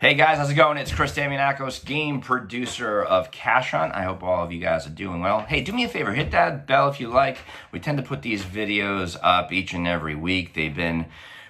Hey guys, how's it going? It's Chris Damianakos, game producer of Cash Hunt. I hope all of you guys are doing well. Hey, do me a favor, hit that bell if you like. We tend to put these videos up each and every week. They've been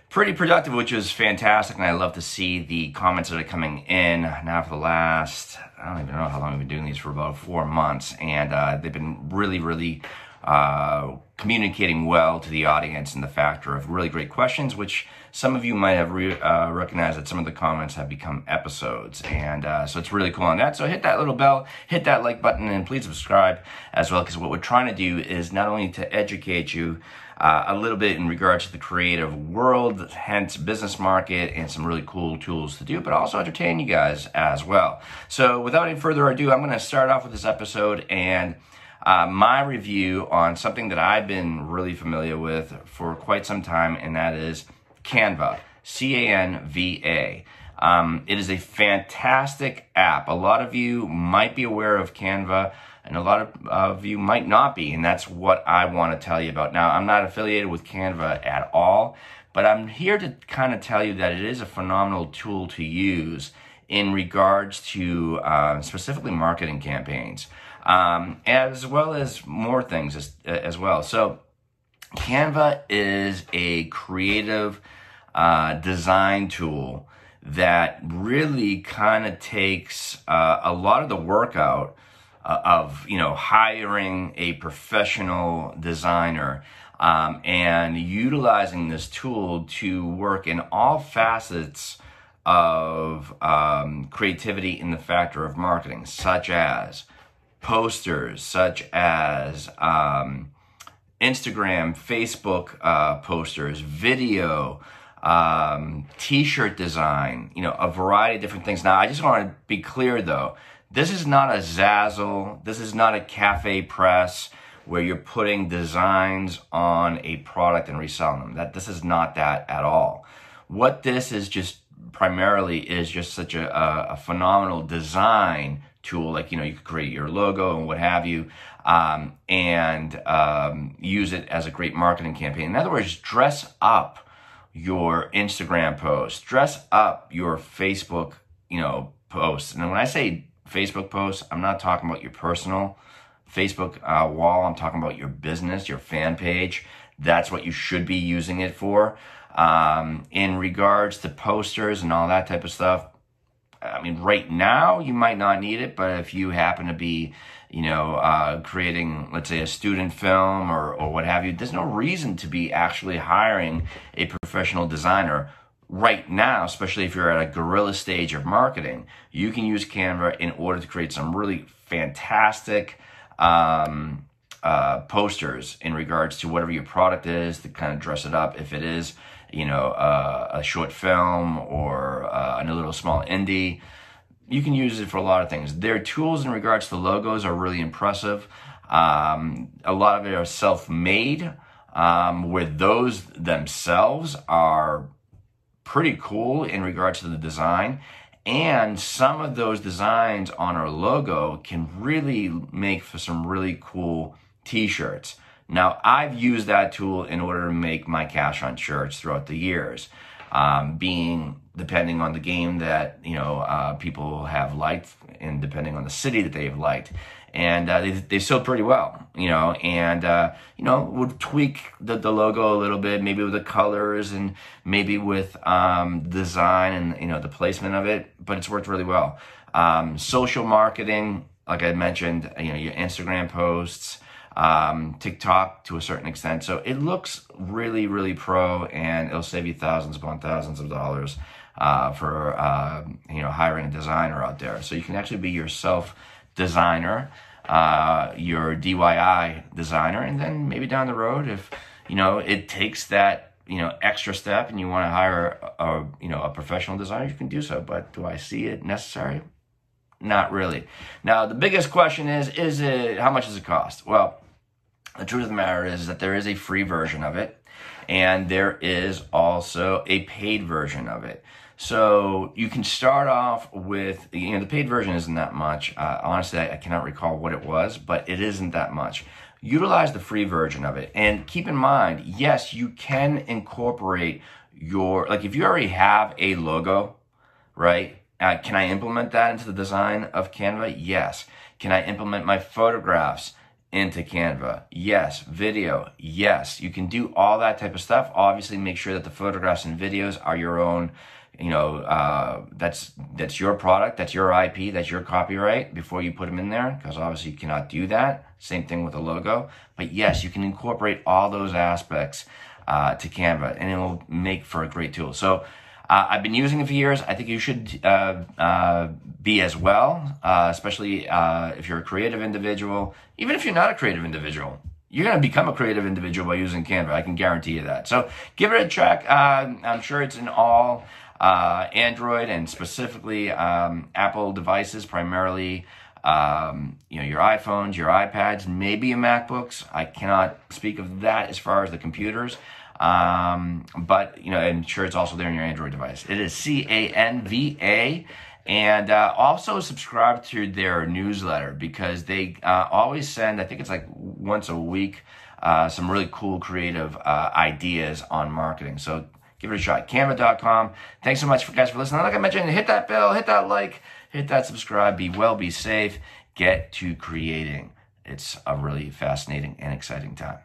pretty productive, which is fantastic, and I love to see the comments that are coming in now for the last, I don't even know how long we've been doing these for about four months, and uh, they've been really, really uh, communicating well to the audience and the factor of really great questions, which some of you might have re- uh, recognized that some of the comments have become episodes. And uh, so it's really cool on that. So hit that little bell, hit that like button, and please subscribe as well, because what we're trying to do is not only to educate you uh, a little bit in regards to the creative world, hence business market, and some really cool tools to do, but also entertain you guys as well. So without any further ado, I'm going to start off with this episode and uh, my review on something that I've been really familiar with for quite some time, and that is Canva, C A N V A. Um, it is a fantastic app. A lot of you might be aware of Canva, and a lot of, of you might not be, and that's what I want to tell you about. Now, I'm not affiliated with Canva at all, but I'm here to kind of tell you that it is a phenomenal tool to use in regards to uh, specifically marketing campaigns um, as well as more things as, as well. So, Canva is a creative uh, design tool that really kind of takes uh, a lot of the work out uh, of you know hiring a professional designer um, and utilizing this tool to work in all facets of um, creativity in the factor of marketing, such as posters such as um, Instagram, Facebook uh, posters, video, um, t-shirt design, you know, a variety of different things. Now, I just want to be clear though, this is not a Zazzle, this is not a CafePress where you're putting designs on a product and reselling them. That this is not that at all. What this is just primarily is just such a, a, a phenomenal design tool like you know you could create your logo and what have you um, and um, use it as a great marketing campaign. In other words dress up your instagram post dress up your facebook you know posts. And when i say facebook posts i'm not talking about your personal facebook uh, wall. I'm talking about your business your fan page. That's what you should be using it for. Um, in regards to posters and all that type of stuff I mean, right now you might not need it, but if you happen to be, you know, uh, creating, let's say, a student film or, or what have you, there's no reason to be actually hiring a professional designer right now, especially if you're at a guerrilla stage of marketing. You can use Canva in order to create some really fantastic um, uh, posters in regards to whatever your product is to kind of dress it up. If it is, you know, uh, a short film or uh, a little small indie, you can use it for a lot of things. Their tools in regards to logos are really impressive. Um, a lot of it are self-made, um, where those themselves are pretty cool in regards to the design. And some of those designs on our logo can really make for some really cool t-shirts. Now, I've used that tool in order to make my Cash Hunt shirts throughout the years, um, being depending on the game that you know uh, people have liked, and depending on the city that they've liked, and uh, they they sold pretty well, you know, and uh, you know would tweak the, the logo a little bit, maybe with the colors and maybe with um, design and you know the placement of it, but it's worked really well. Um, social marketing, like I mentioned, you know your Instagram posts um, TikTok to a certain extent. So it looks really, really pro, and it'll save you thousands upon thousands of dollars uh, for uh, you know hiring a designer out there. So you can actually be yourself designer, uh, your DIY designer, and then maybe down the road, if you know it takes that you know extra step and you want to hire a, a you know a professional designer, you can do so. But do I see it necessary? Not really. Now, the biggest question is, is it, how much does it cost? Well, the truth of the matter is that there is a free version of it and there is also a paid version of it. So you can start off with, you know, the paid version isn't that much. Uh, honestly, I, I cannot recall what it was, but it isn't that much. Utilize the free version of it. And keep in mind, yes, you can incorporate your, like if you already have a logo, right? Uh, can I implement that into the design of Canva? Yes. Can I implement my photographs into Canva? Yes. Video? Yes. You can do all that type of stuff. Obviously, make sure that the photographs and videos are your own. You know, uh, that's that's your product, that's your IP, that's your copyright before you put them in there, because obviously you cannot do that. Same thing with a logo. But yes, you can incorporate all those aspects uh, to Canva, and it will make for a great tool. So uh, I've been using it for years. I think you should uh, uh, be as well, uh, especially uh, if you're a creative individual. Even if you're not a creative individual, you're going to become a creative individual by using Canva. I can guarantee you that. So give it a check. Uh, I'm sure it's in all Android and specifically um, Apple devices, primarily. Um, you know, your iPhones, your iPads, maybe MacBooks. I cannot speak of that as far as the computers. Um, but, you know, I'm sure it's also there in your Android device. It is C A N V A. And uh, also subscribe to their newsletter because they uh, always send, I think it's like once a week, uh, some really cool creative uh, ideas on marketing. So give it a shot. Canva.com. Thanks so much, for, guys, for listening. Like I mentioned, hit that bell, hit that like, hit that subscribe. Be well, be safe. Get to creating. It's a really fascinating and exciting time.